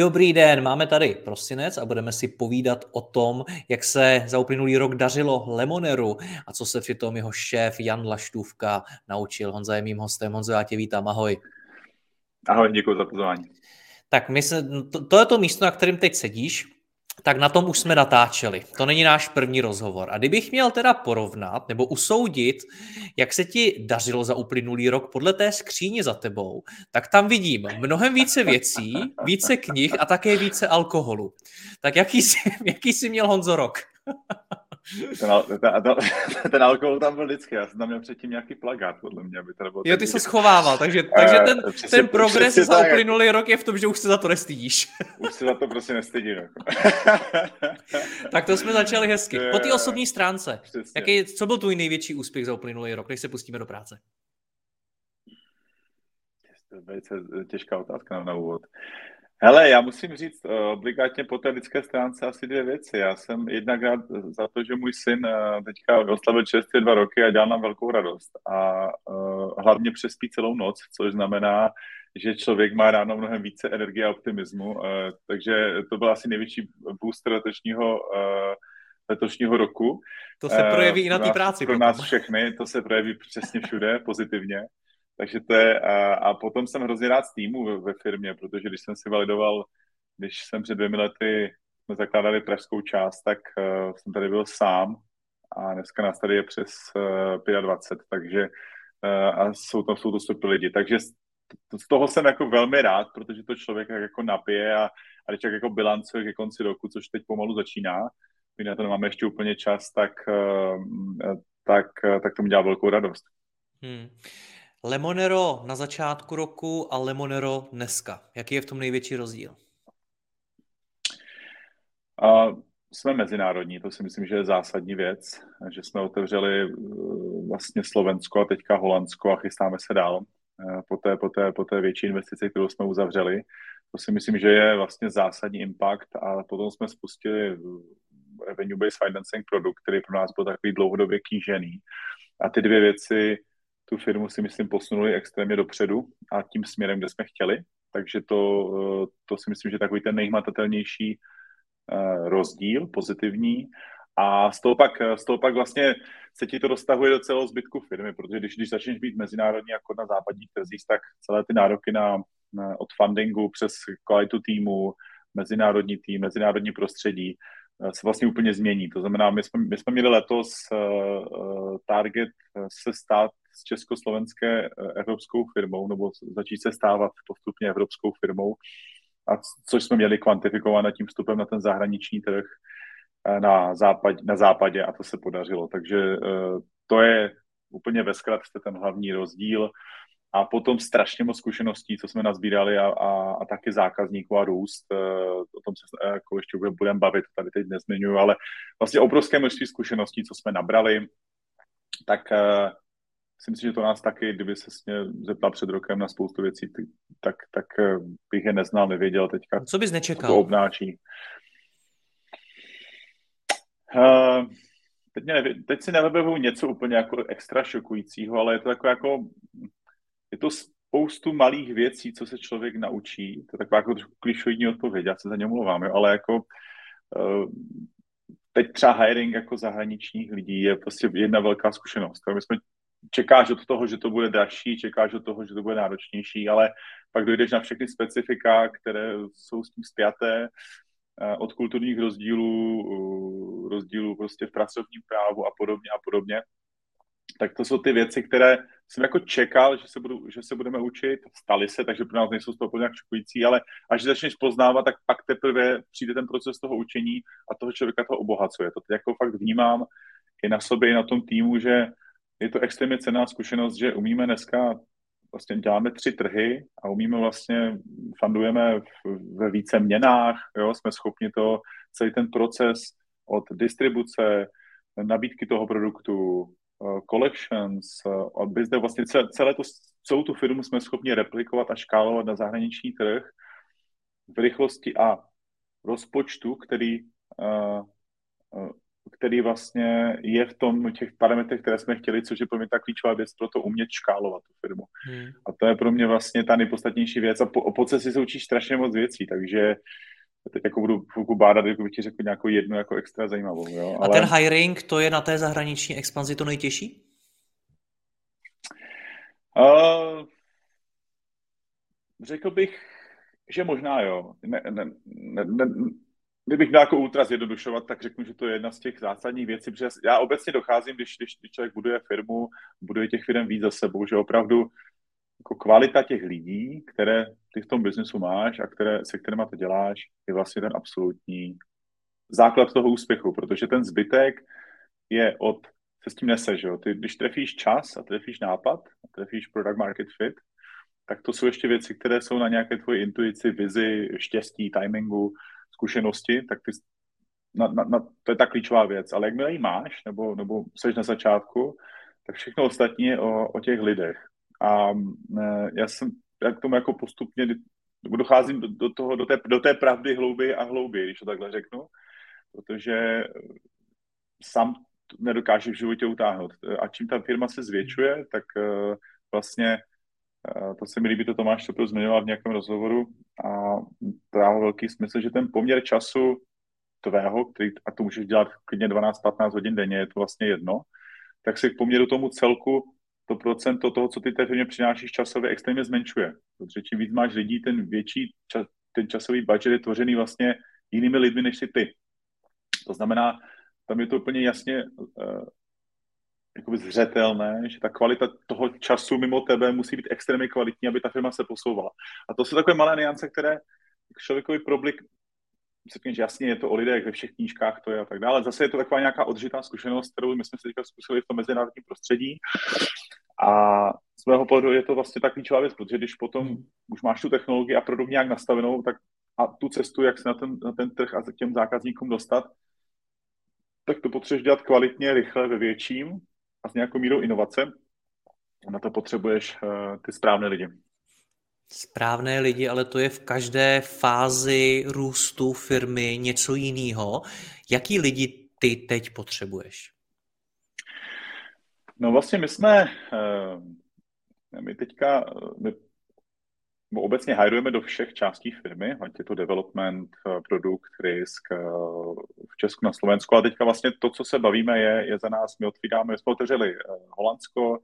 Dobrý den, máme tady prosinec a budeme si povídat o tom, jak se za uplynulý rok dařilo Lemoneru a co se tom jeho šéf Jan Laštůvka naučil. Honza je mým hostem. Honzo, já tě vítám, ahoj. Ahoj, děkuji za pozvání. Tak my se, to, to je to místo, na kterém teď sedíš tak na tom už jsme natáčeli. To není náš první rozhovor. A kdybych měl teda porovnat nebo usoudit, jak se ti dařilo za uplynulý rok podle té skříně za tebou, tak tam vidím mnohem více věcí, více knih a také více alkoholu. Tak jaký jsi, jaký jsi měl Honzo rok? Ten, ten, ten, alkohol tam byl vždycky, já jsem tam měl předtím nějaký plagát, podle mě, aby to nebylo... Jo, ty se schovával, takže, takže ten, přesně, ten progres za uplynulý rok je v tom, že už se za to nestydíš. Už se za to prostě nestydím. Jako. tak to jsme začali hezky. Po té osobní stránce, jaký, co byl tvůj největší úspěch za uplynulý rok, než se pustíme do práce? To je velice těžká otázka na, na úvod. Hele, já musím říct uh, obligátně po té lidské stránce asi dvě věci. Já jsem jednak rád za to, že můj syn uh, teďka oslavil čerstvě dva roky a dělal nám velkou radost. A uh, hlavně přespí celou noc, což znamená, že člověk má ráno mnohem více energie a optimismu. Takže to byl asi největší booster letošního, letošního roku. To se projeví uh, i na té práci. Pro nás všechny, to se projeví přesně všude pozitivně. Takže to je, a, a potom jsem hrozně rád z týmu ve, ve firmě, protože když jsem si validoval, když jsem před dvěmi lety jsme zakládali pražskou část, tak uh, jsem tady byl sám a dneska nás tady je přes uh, 25, takže uh, a jsou tam jsou to super lidi. Takže z, toho jsem jako velmi rád, protože to člověk jako napije a, a když jako bilancuje ke konci roku, což teď pomalu začíná, my na to nemáme ještě úplně čas, tak, tak, tak to mi dělá velkou radost. Hmm. Lemonero na začátku roku a Lemonero dneska. Jaký je v tom největší rozdíl? A jsme mezinárodní, to si myslím, že je zásadní věc, že jsme otevřeli eh, vlastně Slovensko a teďka Holandsko a chystáme se dál eh, po té, po té, po té větší investici, kterou jsme uzavřeli. To si myslím, že je vlastně zásadní impact a potom jsme spustili revenue-based financing produkt, který pro nás byl takový dlouhodobě kýžený. A ty dvě věci tu firmu si myslím posunuli extrémně dopředu a tím směrem, kde jsme chtěli. Takže to, eh, to si myslím, že je takový ten nejhmatatelnější eh, rozdíl, pozitivní. A z toho, pak, z toho pak vlastně se ti to dostahuje do celého zbytku firmy, protože když, když začneš být mezinárodní jako na západních trzích, tak celé ty nároky na, na, od fundingu přes kvalitu týmu, mezinárodní tým, mezinárodní prostředí, Eh, se vlastně úplně změní. To znamená, my jsme, my jsme měli letos target se stát s československé evropskou firmou, nebo začít se stávat postupně evropskou firmou, a což jsme měli kvantifikovat tím vstupem na ten zahraniční trh na, západ, na západě a to se podařilo. Takže uh, to je úplně ve zkratce ten hlavní rozdíl a potom strašně moc zkušeností, co jsme nazbírali a, a, a taky zákazníků a růst. O tom se jako ještě budeme bavit, tady teď nezmiňuji, ale vlastně obrovské množství zkušeností, co jsme nabrali, tak uh, si myslím, že to nás taky, kdyby se mě zeptal před rokem na spoustu věcí, tak, tak bych je neznal, nevěděl teďka. Co bys nečekal? To obnáší. Uh, teď, mě teď si nevybavuju něco úplně jako extra šokujícího, ale je to jako, jako je to spoustu malých věcí, co se člověk naučí. To je taková jako trošku klišoidní odpověď, já se za ně mluvám, jo, ale jako uh, teď třeba hiring jako zahraničních lidí je prostě jedna velká zkušenost. My jsme čekáš od toho, že to bude dražší, čekáš od toho, že to bude náročnější, ale pak dojdeš na všechny specifika, které jsou s tím spjaté, eh, od kulturních rozdílů, rozdílů prostě v pracovním právu a podobně a podobně tak to jsou ty věci, které jsem jako čekal, že se, budu, že se budeme učit, staly se, takže pro nás nejsou z toho nějak šokující, ale až začneš poznávat, tak pak teprve přijde ten proces toho učení a toho člověka to obohacuje. To jako fakt vnímám i na sobě, i na tom týmu, že je to extrémně cená zkušenost, že umíme dneska vlastně děláme tři trhy a umíme vlastně, fundujeme ve více měnách, jo, jsme schopni to, celý ten proces od distribuce, nabídky toho produktu, uh, collections, uh, aby zde vlastně celé, to, celou tu firmu jsme schopni replikovat a škálovat na zahraniční trh v rychlosti a rozpočtu, který uh, který vlastně je v tom těch parametrech, které jsme chtěli, což je pro mě ta klíčová věc pro to umět škálovat tu firmu. Hmm. A to je pro mě vlastně ta nejpodstatnější věc a po, o procesu se učíš strašně moc věcí, takže teď jako budu chvilku bádat, jako bych ti řekl nějakou jednu jako extra zajímavou. Jo? Ale... A ten hiring, to je na té zahraniční expanzi to nejtěžší? Uh, řekl bych, že možná jo. Ne, ne, ne, ne, Kdybych měl jako ultra zjednodušovat, tak řeknu, že to je jedna z těch zásadních věcí, protože já obecně docházím, když, když, člověk buduje firmu, buduje těch firm víc za sebou, že opravdu jako kvalita těch lidí, které ty v tom biznesu máš a které, se kterými to děláš, je vlastně ten absolutní základ toho úspěchu, protože ten zbytek je od, se s tím nese, že jo? Ty, když trefíš čas a trefíš nápad a trefíš product market fit, tak to jsou ještě věci, které jsou na nějaké tvoji intuici, vizi, štěstí, timingu, zkušenosti, tak ty, na, na, na, to je ta klíčová věc. Ale jakmile ji máš, nebo, nebo jsi na začátku, tak všechno ostatní je o, o těch lidech. A ne, já jsem já k tomu jako postupně docházím do, do, toho, do, té, do té pravdy hlouběji a hlouběji, když to takhle řeknu, protože sám nedokáže v životě utáhnout. A čím ta firma se zvětšuje, tak uh, vlastně to se mi líbí, to Tomáš to zmiňoval v nějakém rozhovoru, a dává velký smysl, že ten poměr času tvého, který, a to můžeš dělat klidně 12-15 hodin denně, je to vlastně jedno, tak se k poměru tomu celku to procento toho, co ty té firmě přinášíš časově, extrémně zmenšuje. Protože čím víc máš lidí, ten větší čas, ten časový budget je tvořený vlastně jinými lidmi než si ty. To znamená, tam je to úplně jasně uh, jakoby zřetelné, že ta kvalita toho času mimo tebe musí být extrémně kvalitní, aby ta firma se posouvala. A to jsou takové malé niance, které člověkovi problik řekněme, že jasně je to o lidech, ve všech knížkách to je a tak dále. Zase je to taková nějaká odžitá zkušenost, kterou my jsme si teďka zkusili v tom mezinárodním prostředí. A z mého pohledu je to vlastně ta klíčová věc, protože když potom hmm. už máš tu technologii a produkt nějak nastavenou, tak a tu cestu, jak se na ten, na ten trh a k těm zákazníkům dostat, tak to potřebuješ dělat kvalitně, rychle, ve větším a s nějakou mírou inovace. A na to potřebuješ uh, ty správné lidi. Správné lidi, ale to je v každé fázi růstu firmy něco jiného. Jaký lidi ty teď potřebuješ? No vlastně my jsme, uh, my teďka, my obecně hajrujeme do všech částí firmy, ať je to development, eh, produkt, risk eh, v Česku, na Slovensku. A teďka vlastně to, co se bavíme, je, je za nás, my otvíráme, my jsme otevřeli eh, Holandsko,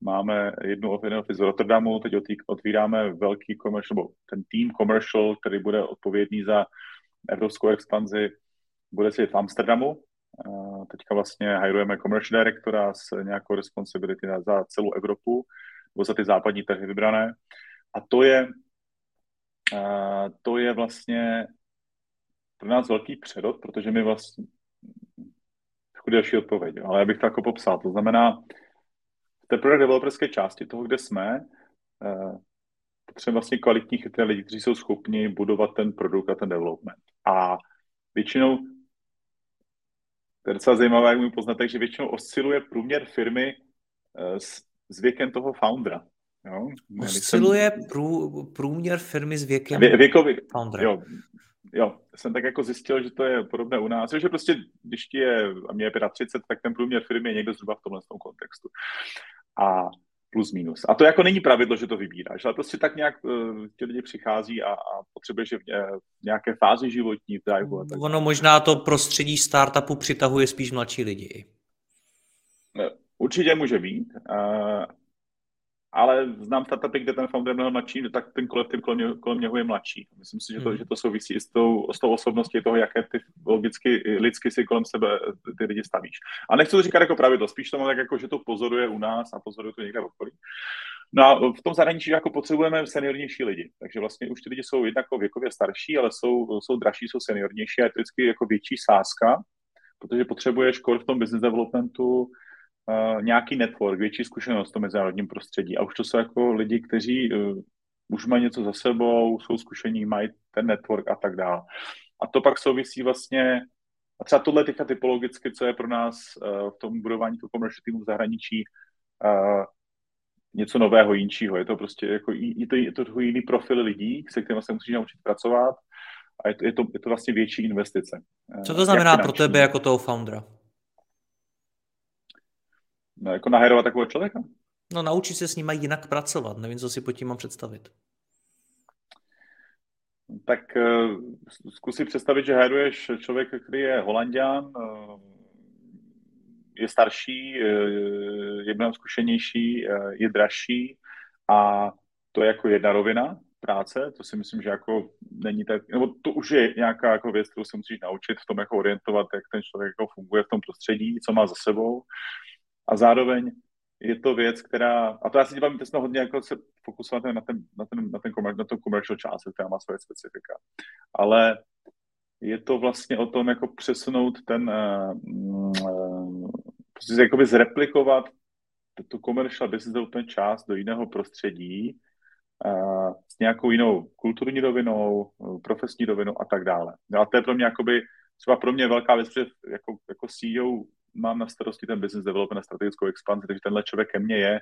máme jednu office v Rotterdamu, teď otvíráme velký commercial, nebo ten tým commercial, který bude odpovědný za evropskou expanzi, bude si v Amsterdamu. Teďka vlastně hajrujeme commercial directora s nějakou responsibility za celou Evropu, nebo za ty západní trhy vybrané. A to je, to je vlastně pro nás velký předot, protože my vlastně delší odpověď, ale já bych to jako popsal. To znamená, v té product developerské části toho, kde jsme, eh, potřebujeme vlastně kvalitní chytré lidi, kteří jsou schopni budovat ten produkt a ten development. A většinou, to je docela zajímavé, jak můj poznatek, že většinou osciluje průměr firmy eh, s, s věkem toho foundera. Jo? Osciluje prů, průměr firmy s věkem Vě, věkový, Jo, jo, jsem tak jako zjistil, že to je podobné u nás, že prostě, když ti je, a mě je 35, tak ten průměr firmy je někdo zhruba v tomhle tom kontextu. A plus minus. A to jako není pravidlo, že to vybíráš, ale prostě tak nějak uh, ti lidi přichází a, a potřebuješ je v, v nějaké fázi životní. Tak, tak. Ono možná to prostředí startupu přitahuje spíš mladší lidi. Určitě může být. Uh, ale znám startupy, kde ten founder mnohem mladší, tak ten kolektiv kolem, kolem něho je mladší. Myslím si, že to, hmm. že to souvisí i s tou, s tou osobností toho, jaké ty logicky, lidsky si kolem sebe ty lidi stavíš. A nechci to říkat jako pravidlo, spíš to mám tak jako, že to pozoruje u nás a pozoruje to někde v okolí. No a v tom zahraničí jako potřebujeme seniornější lidi, takže vlastně už ty lidi jsou jednak jako věkově starší, ale jsou, jsou dražší, jsou seniornější a je to vždycky jako větší sázka, protože potřebuješ kor v tom business developmentu uh, nějaký network, větší zkušenost v tom mezinárodním prostředí. A už to jsou jako lidi, kteří uh, už mají něco za sebou, jsou zkušení, mají ten network a tak dále. A to pak souvisí vlastně, a třeba tohle teďka typologicky, co je pro nás uh, v tom budování toho commercial týmu v zahraničí, uh, něco nového, jinčího. Je to prostě jako, je to, je to jiný profil lidí, se kterými se musíš naučit pracovat a je to, je to, je to vlastně větší investice. Co to znamená pro tebe jako toho foundera? No, jako nahajrovat takového člověka. No, naučit se s nimi jinak pracovat. Nevím, co si pod tím mám představit. Tak uh, zkus si představit, že hajruješ člověka, který je holandian, uh, je starší, uh, je mnohem zkušenější, je dražší a to je jako jedna rovina práce, to si myslím, že jako není tak, nebo to už je nějaká jako věc, kterou se musíš naučit v tom, jako orientovat, jak ten člověk jako funguje v tom prostředí, co má za sebou. A zároveň je to věc, která, a to já si dívám, jsme hodně jako se fokusovat na ten, na ten, na ten na to commercial část, která má svoje specifika. Ale je to vlastně o tom, jako přesunout ten, uh, prostě jakoby zreplikovat tu commercial business development část do jiného prostředí, uh, s nějakou jinou kulturní rovinou, profesní rovinou a tak dále. No a to je pro mě jakoby, třeba pro mě velká věc, protože jako, jako CEO mám na starosti ten business development a strategickou expanzi, takže tenhle člověk ke mně je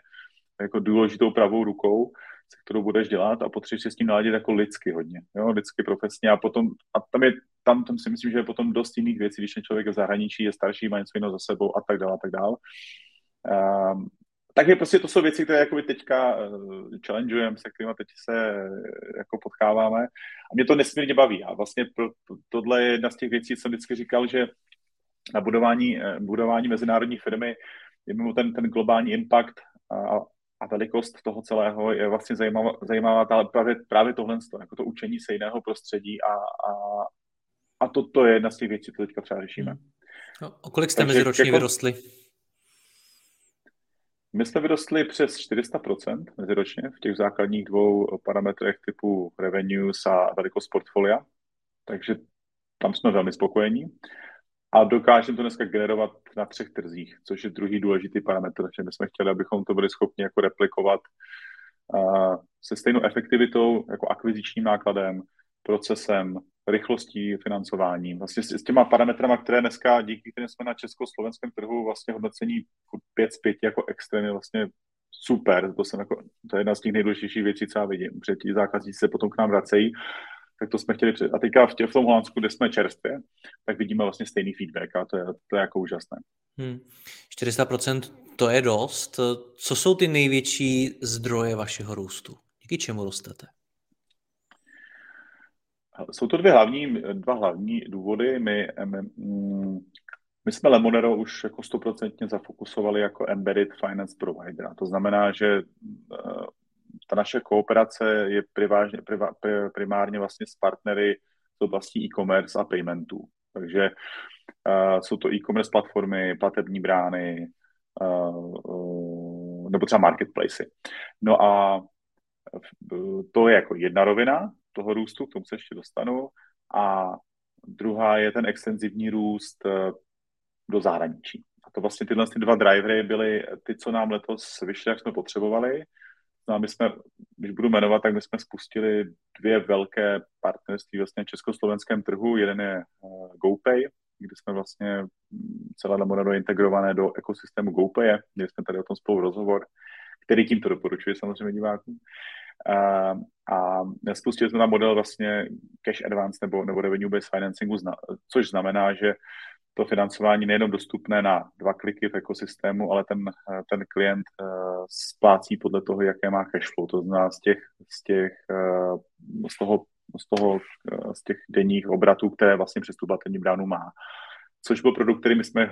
jako důležitou pravou rukou, se kterou budeš dělat a potřebuješ se s tím naladit jako lidsky hodně, jo, lidsky profesně a potom, a tam je, tam, tam si myslím, že je potom dost jiných věcí, když ten člověk je v zahraničí, je starší, má něco jiného za sebou a tak dále, a tak dále. Um, takže prostě to jsou věci, které jakoby teďka uh, challengeujeme, se kterými teď se uh, jako potkáváme. A mě to nesmírně baví. A vlastně pro, tohle je jedna z těch věcí, co jsem vždycky říkal, že na budování, uh, budování mezinárodní firmy je mimo ten, ten globální impact a, a velikost toho celého je vlastně zajímavá, zajímavá ale právě, právě tohle, jako to učení se jiného prostředí a, a, a to, to je jedna z těch věcí, co teďka třeba řešíme. Hmm. No, o kolik jste meziročně jako, vyrostli? My jsme vyrostli přes 400% meziročně v těch základních dvou parametrech typu revenues a velikost portfolia, takže tam jsme velmi spokojení. A dokážeme to dneska generovat na třech trzích, což je druhý důležitý parametr, že my jsme chtěli, abychom to byli schopni jako replikovat uh, se stejnou efektivitou, jako akvizičním nákladem, procesem, rychlostí financování. Vlastně s, s těma parametrama, které dneska, díky kterým jsme na československém trhu vlastně hodnocení 5 z 5 jako extrémně vlastně super. To, jsem jako, to je jedna z těch nejdůležitějších věcí, co já vidím. Protože ti zákazníci se potom k nám vracejí, tak to jsme chtěli před. A teďka v, tě, v tom Holandsku, kde jsme čerstvě, tak vidíme vlastně stejný feedback a to je, to je jako úžasné. Hmm. 400% to je dost. Co jsou ty největší zdroje vašeho růstu? Díky čemu rostete? Jsou to dvě hlavní, dva hlavní důvody. My, my, mm, my jsme Lemonero už jako stoprocentně zafokusovali jako embedded finance provider. To znamená, že ta naše kooperace je privážně, priva, primárně vlastně s partnery z oblasti e-commerce a paymentů. Takže uh, jsou to e-commerce platformy, platební brány, uh, uh, nebo třeba marketplace. No a to je jako jedna rovina toho růstu, k tomu se ještě dostanu. A druhá je ten extenzivní růst do zahraničí. A to vlastně tyhle ty dva drivery byly ty, co nám letos vyšly, jak jsme potřebovali. No a my jsme, když budu jmenovat, tak my jsme spustili dvě velké partnerství vlastně na československém trhu. Jeden je uh, GoPay, kde jsme vlastně mm, celé Lemonado integrované do ekosystému GoPay. Měli jsme tady o tom spolu rozhovor, který tímto doporučuji samozřejmě divákům. Uh, a spustili jsme tam model vlastně cash advance nebo, nebo revenue based financingu, což znamená, že to financování nejenom dostupné na dva kliky v ekosystému, ale ten, ten klient uh, splácí podle toho, jaké má cashflow. To znamená z těch, z těch uh, z toho, z toho, z těch denních obratů, které vlastně přes tu platební bránu má. Což byl produkt, který my jsme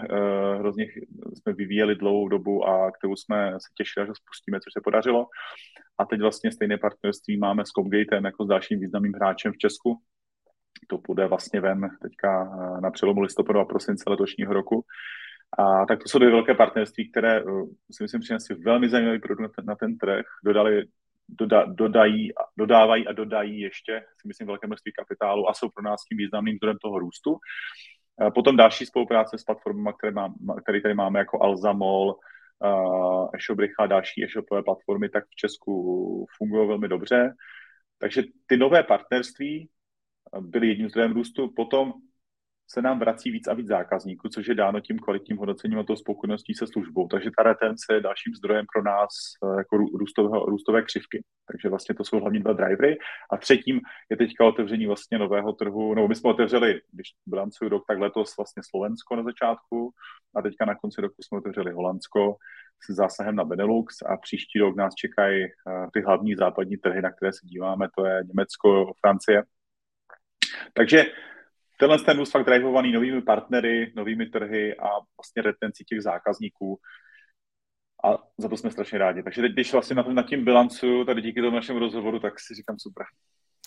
hrozně jsme vyvíjeli dlouhou dobu a kterou jsme se těšili, že spustíme, což se podařilo. A teď vlastně stejné partnerství máme s Comgatem jako s dalším významným hráčem v Česku, to půjde vlastně ven teďka eh, na přelomu listopadu a prosince letošního roku. A tak to jsou dvě velké partnerství, které eh, si myslím přinesly velmi zajímavý produkt na ten, trh, dodali, doda, dodají, dodávají a dodají ještě, si myslím, velké množství kapitálu a jsou pro nás tím významným zdrojem toho růstu. Potom další spolupráce s platformami, které, má, které tady máme jako Alzamol, e-shop a další e-shopové platformy, tak v Česku fungují velmi dobře. Takže ty nové partnerství byly jedním zdrojem růstu. Potom se nám vrací víc a víc zákazníků, což je dáno tím kvalitním hodnocením a tou spokojeností se službou. Takže ta retence je dalším zdrojem pro nás eh, jako růstového, růstové křivky. Takže vlastně to jsou hlavní dva drivery. A třetím je teďka otevření vlastně nového trhu. No, my jsme otevřeli, když bilancuju rok, tak letos vlastně Slovensko na začátku a teďka na konci roku jsme otevřeli Holandsko s zásahem na Benelux a příští rok nás čekají eh, ty hlavní západní trhy, na které se díváme, to je Německo, Francie. Takže tenhle ten růst fakt drivovaný novými partnery, novými trhy a vlastně retenci těch zákazníků. A za to jsme strašně rádi. Takže teď, když vlastně na, tom, na tím bilancu, tady díky tomu našemu rozhovoru, tak si říkám super.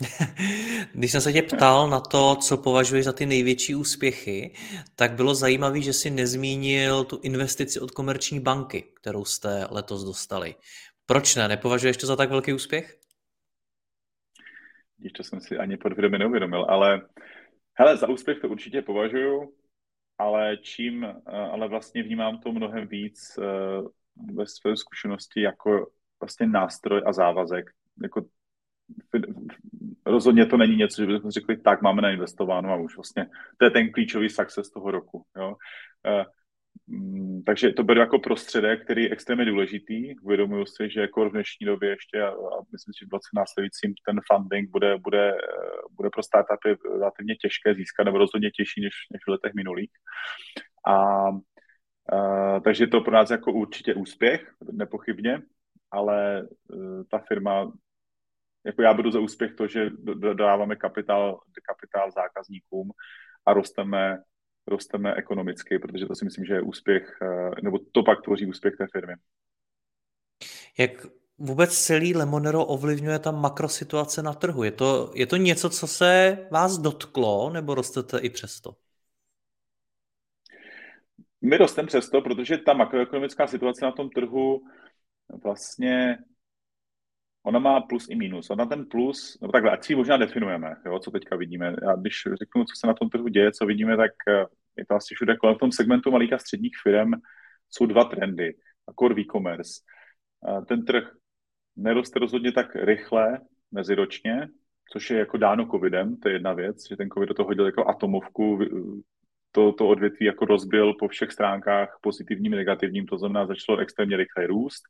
Když jsem se tě ptal na to, co považuješ za ty největší úspěchy, tak bylo zajímavé, že jsi nezmínil tu investici od komerční banky, kterou jste letos dostali. Proč ne? Nepovažuješ to za tak velký úspěch? Když to jsem si ani podvědomě neuvědomil, ale Hele, za úspěch to určitě považuju, ale čím, eh, ale vlastně vnímám to mnohem víc eh, ve své zkušenosti jako vlastně nástroj a závazek. Jako, rozhodně to není něco, že bychom řekli, tak máme nainvestováno a už vlastně to je ten klíčový success toho roku. Jo. Eh, Mm, takže to beru jako prostředek, který je extrémně důležitý. Uvědomuji si, že jako v dnešní době ještě a, myslím si, že v roce následujícím ten funding bude, bude, bude pro startupy relativně těžké získat, nebo rozhodně těžší než, než v letech minulých. A, a takže to pro nás jako určitě úspěch, nepochybně, ale e, ta firma, jako já budu za úspěch to, že dodáváme kapitál, kapitál zákazníkům a rosteme rosteme ekonomicky, protože to si myslím, že je úspěch, eh, nebo to pak tvoří úspěch té firmy. Jak vůbec celý Lemonero ovlivňuje ta makrosituace na trhu? Je to, je to něco, co se vás dotklo, nebo rostete i přesto? My rosteme přesto, protože ta makroekonomická situace na tom trhu vlastně ona má plus i minus. Ona ten plus, no takhle, ať si možná definujeme, jo, co teďka vidíme. Já když řeknu, co se na tom trhu děje, co vidíme, tak eh, je to asi všude kolem v tom segmentu malých a středních firm jsou dva trendy. A core e-commerce. Ten trh neroste rozhodně tak rychle meziročně, což je jako dáno covidem, to je jedna věc, že ten covid do toho hodil jako atomovku, to, to odvětví jako rozbil po všech stránkách pozitivním i negativním, to znamená, začalo extrémně rychle růst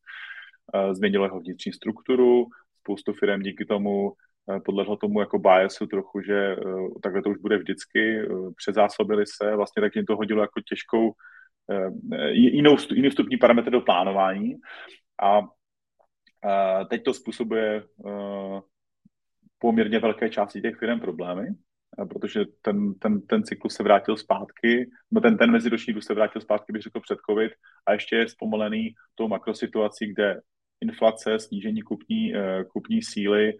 změnilo jeho vnitřní strukturu, spoustu firm díky tomu podlehlo tomu jako biasu trochu, že e, takhle to už bude vždycky, e, přezásobili se, vlastně tak jim to hodilo jako těžkou jinou, jiný vstupní parametr do plánování. A teď to způsobuje poměrně velké části těch firm problémy, protože ten, ten, ten cyklus se vrátil zpátky, no ten, ten meziroční růst se vrátil zpátky, bych řekl, před COVID. A ještě je zpomalený tou makrosituací, kde inflace, snížení kupní, eh, kupní síly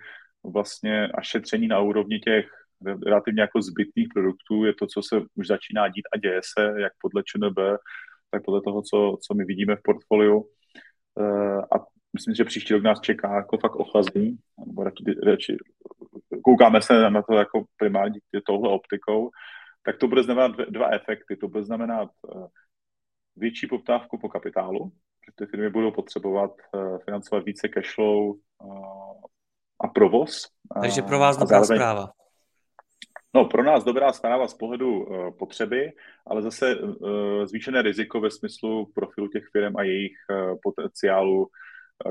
vlastně a šetření na úrovni těch relativně jako zbytných produktů je to, co se už začíná dít a děje se, jak podle ČNB, tak podle toho, co, co my vidíme v portfoliu. Eh, a myslím, že příští rok nás čeká jako fakt ochlazení, nebo radši, radši koukáme se na to jako primárně touhle optikou, tak to bude znamenat dva efekty. To bude znamenat eh, větší poptávku po kapitálu, že ty firmy budou potřebovat uh, financovat více cashflow a provoz. Takže pro vás dobrá zároveň... zpráva. No, pro nás dobrá zpráva z pohledu uh, potřeby, ale zase uh, zvýšené riziko ve smyslu profilu těch firm a jejich uh, potenciálu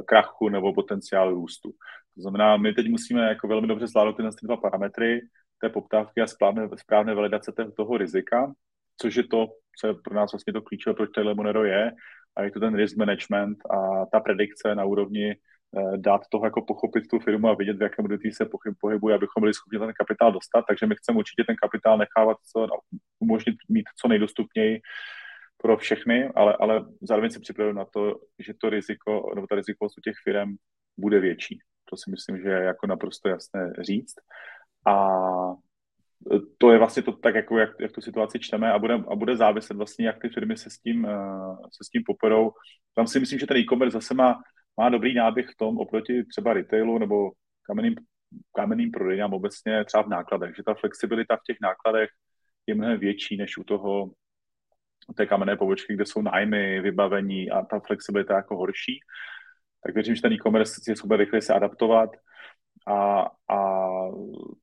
krachu nebo potenciálu růstu. To znamená, my teď musíme jako velmi dobře zvládnout tyhle dva parametry, té poptávky a správné, správné validace toho rizika, což je to, co je pro nás vlastně to klíčové, proč tady Monero je, a je to ten risk management a ta predikce na úrovni dát toho jako pochopit tu firmu a vidět, v jakém odvětví se pohybuje, abychom byli schopni ten kapitál dostat. Takže my chceme určitě ten kapitál nechávat, co, no, umožnit mít co nejdostupněji pro všechny, ale, ale zároveň se připravil na to, že to riziko, nebo ta rizikovost u těch firm bude větší. To si myslím, že je jako naprosto jasné říct. A to je vlastně to tak, jako jak, jak tu situaci čteme a bude, a bude záviset vlastně, jak ty firmy se s tím, uh, se s tím poperou. Tam si myslím, že ten e-commerce zase má, má dobrý náběh v tom oproti třeba retailu nebo kamenným, kamenným prodejnám obecně třeba v nákladech, že ta flexibilita v těch nákladech je mnohem větší než u toho, té kamenné pobočky, kde jsou nájmy, vybavení a ta flexibilita je jako horší, tak věřím, že ten e-commerce je schopný rychle se adaptovat a, a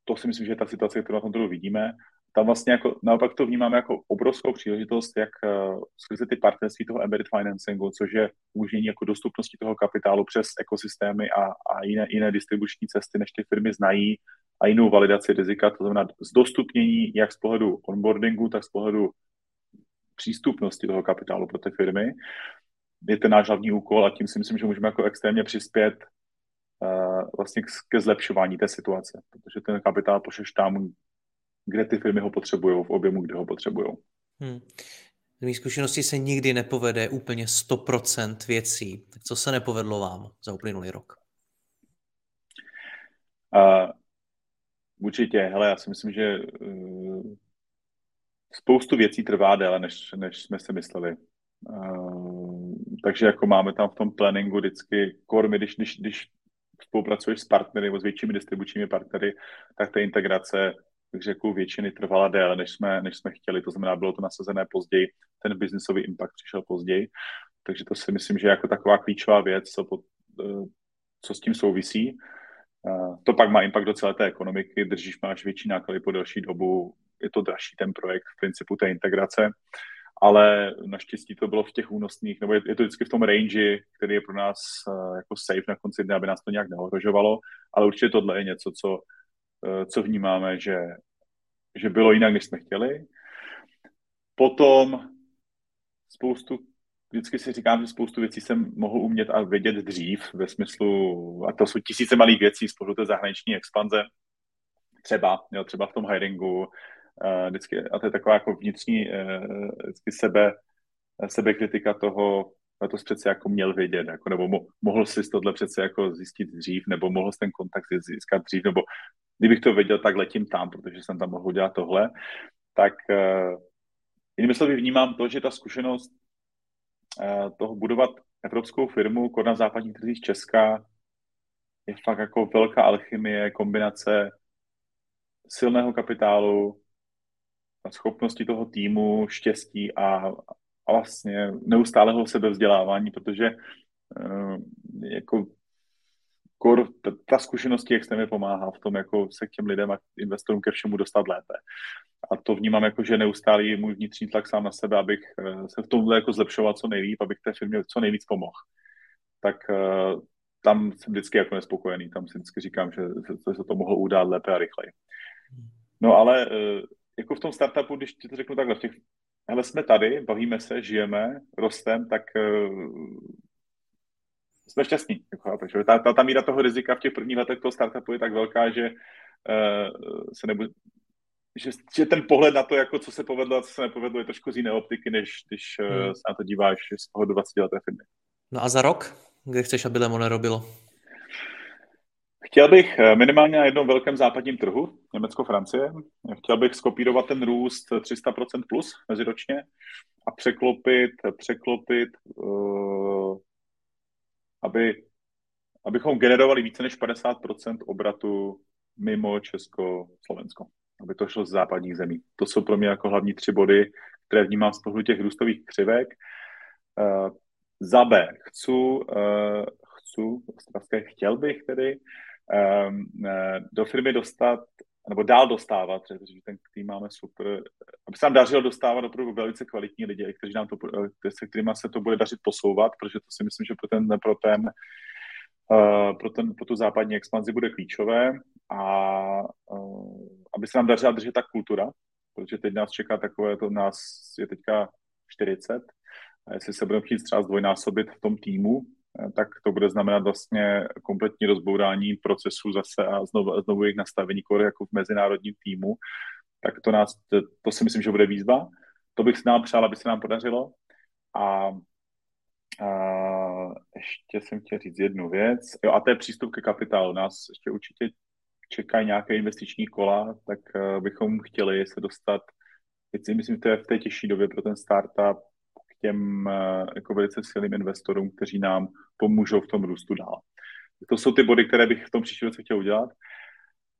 to si myslím, že je ta situace, kterou na tom trhu vidíme. Tam vlastně jako, naopak to vnímáme jako obrovskou příležitost, jak uh, skrze ty partnerství toho embedded financingu, což je umožnění jako dostupnosti toho kapitálu přes ekosystémy a, a jiné, jiné distribuční cesty, než ty firmy znají a jinou validaci rizika, to znamená zdostupnění jak z pohledu onboardingu, tak z pohledu přístupnosti toho kapitálu pro ty firmy. Je ten náš hlavní úkol a tím si myslím, že můžeme jako extrémně přispět uh, vlastně ke zlepšování té situace, protože ten kapitál pošleš tam, kde ty firmy ho potřebují, v objemu, kde ho potřebují. Hmm. Z mých zkušeností se nikdy nepovede úplně 100% věcí. Tak co se nepovedlo vám za uplynulý rok? Uh, určitě, hele, já si myslím, že uh, spoustu věcí trvá déle, než, než jsme si mysleli. Uh, takže jako máme tam v tom planningu vždycky core, když, když, když spolupracuješ s partnery nebo s většími distribučními partnery, tak ta integrace, bych řekl, většiny trvala déle, než jsme, než jsme chtěli. To znamená, bylo to nasazené později, ten biznisový impact přišel později. Takže to si myslím, že jako taková klíčová věc, co, pod, eh, co s tím souvisí. Eh, to pak má impact do celé té ekonomiky, držíš, máš větší náklady po delší dobu, je to dražší ten projekt v principu té integrace, ale naštěstí to bylo v těch únosných, nebo je, je to vždycky v tom range, který je pro nás uh, jako safe na konci dne, aby nás to nějak neohrožovalo, ale určitě tohle je něco, co, co vnímáme, že, že bylo jinak, než jsme chtěli. Potom spoustu vždycky si říkám, že spoustu věcí jsem mohl umět a vědět dřív, ve smyslu, a to jsou tisíce malých věcí z pohledu té zahraniční expanze, třeba, jo, třeba v tom hiringu, uh, vždycky, a to je taková jako vnitřní uh, vždycky sebe, sebekritika toho, jsi přece jako měl vědět, jako, nebo mo, mohl jsi tohle přece jako zjistit dřív, nebo mohl jsi ten kontakt získat dřív, nebo kdybych to věděl, tak letím tam, protože jsem tam mohl dělat tohle, tak uh, jinými slovy vnímám to, že ta zkušenost uh, toho budovat evropskou firmu, kod na západních trzích Česka, je fakt jako velká alchymie, kombinace silného kapitálu, schopnosti toho týmu, štěstí a, a vlastně neustálého sebevzdělávání, protože uh, jako kor, ta, ta zkušenost jak mi pomáhá v tom, jako se k těm lidem a investorům ke všemu dostat lépe. A to vnímám jako, že neustálý můj vnitřní tlak sám na sebe, abych uh, se v tomhle jako zlepšoval co nejlíp, abych té firmě co nejvíc pomohl. Tak uh, tam jsem vždycky jako nespokojený, tam si vždycky říkám, že se to mohlo udát lépe a rychleji. No ale jako v tom startupu, když ti to řeknu takhle, v těch, hele, jsme tady, bavíme se, žijeme, rostem, tak uh, jsme šťastní. Jako, ta, ta, ta míra toho rizika v těch prvních letech toho startupu je tak velká, že uh, se nebude, že, že ten pohled na to, jako co se povedlo a co se nepovedlo, je trošku z jiné optiky, než když uh, se na to díváš z toho 20 leté firmy. No a za rok? Kde chceš, aby Lemon robilo? Chtěl bych eh, minimálně na jednom velkém západním trhu, Německo-Francie, chtěl bych skopírovat ten růst 300% plus meziročně a překlopit, překlopit uh, aby, abychom generovali více než 50% obratu mimo Česko, Slovensko, aby to šlo z západních zemí. To jsou pro mě jako hlavní tři body, které vnímám z pohledu těch růstových křivek. Uh, za B, chci, chci, chtěl bych tedy do firmy dostat, nebo dál dostávat, protože ten tým máme super, aby se nám dařilo dostávat opravdu velice kvalitní lidi, kteří nám to, eh, se kterými se to bude dařit posouvat, protože to si myslím, že pro ten, pro ten Uh, pro, ten, pro tu západní expanzi bude klíčové a aby se nám dařila držet ta kultura, protože teď nás čeká takové, to nás je teďka 40 a jestli se budeme chtít třeba zdvojnásobit v tom týmu, Eh, tak to bude znamenat vlastně kompletní rozbourání procesu zase a znovu, znovu jejich nastavení kore jako v mezinárodním týmu, tak to, nás, to, si myslím, že bude výzva. To bych si nám přál, aby se nám podařilo. A, a ještě jsem chtěl říct jednu věc. Jo, a to je přístup ke kapitálu. Nás ještě určitě čekají nějaké investiční kola, tak uh, bychom chtěli se dostat, si myslím, že to je v té těžší době pro ten startup, těm eh, jako velice silným investorům, kteří nám pomůžou v tom růstu dál. To jsou ty body, které bych v tom příštím roce chtěl udělat.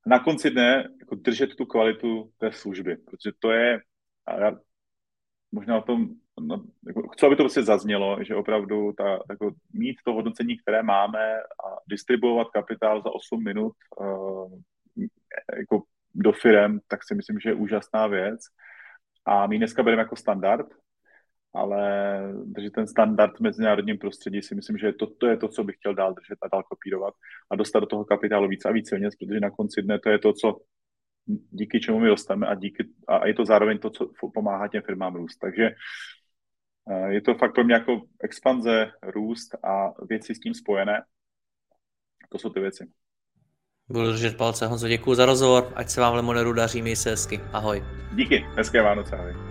Na konci dne jako držet tu kvalitu té služby, protože to je, a já možná o tom no, jako, chci, aby to prostě zaznělo, že opravdu ta, jako, mít to hodnocení, které máme a distribuovat kapitál za 8 minut uh, jako do firem, tak si myslím, že je úžasná věc. A my dneska bereme jako standard, ale držet ten standard v mezinárodním prostředí si myslím, že to, to je to, co bych chtěl dál držet a dál kopírovat a dostat do toho kapitálu víc a víc peněz, protože na konci dne to je to, co díky čemu my dostaneme a, díky, a je to zároveň to, co pomáhá těm firmám růst. Takže eh, je to fakt pro mě jako expanze, růst a věci s tím spojené. To jsou ty věci. Budu držet palce, Honzo, děkuji za rozhovor, ať se vám Lemoneru daří, měj se hezky, ahoj. Díky, hezké Vánoce, ahoj.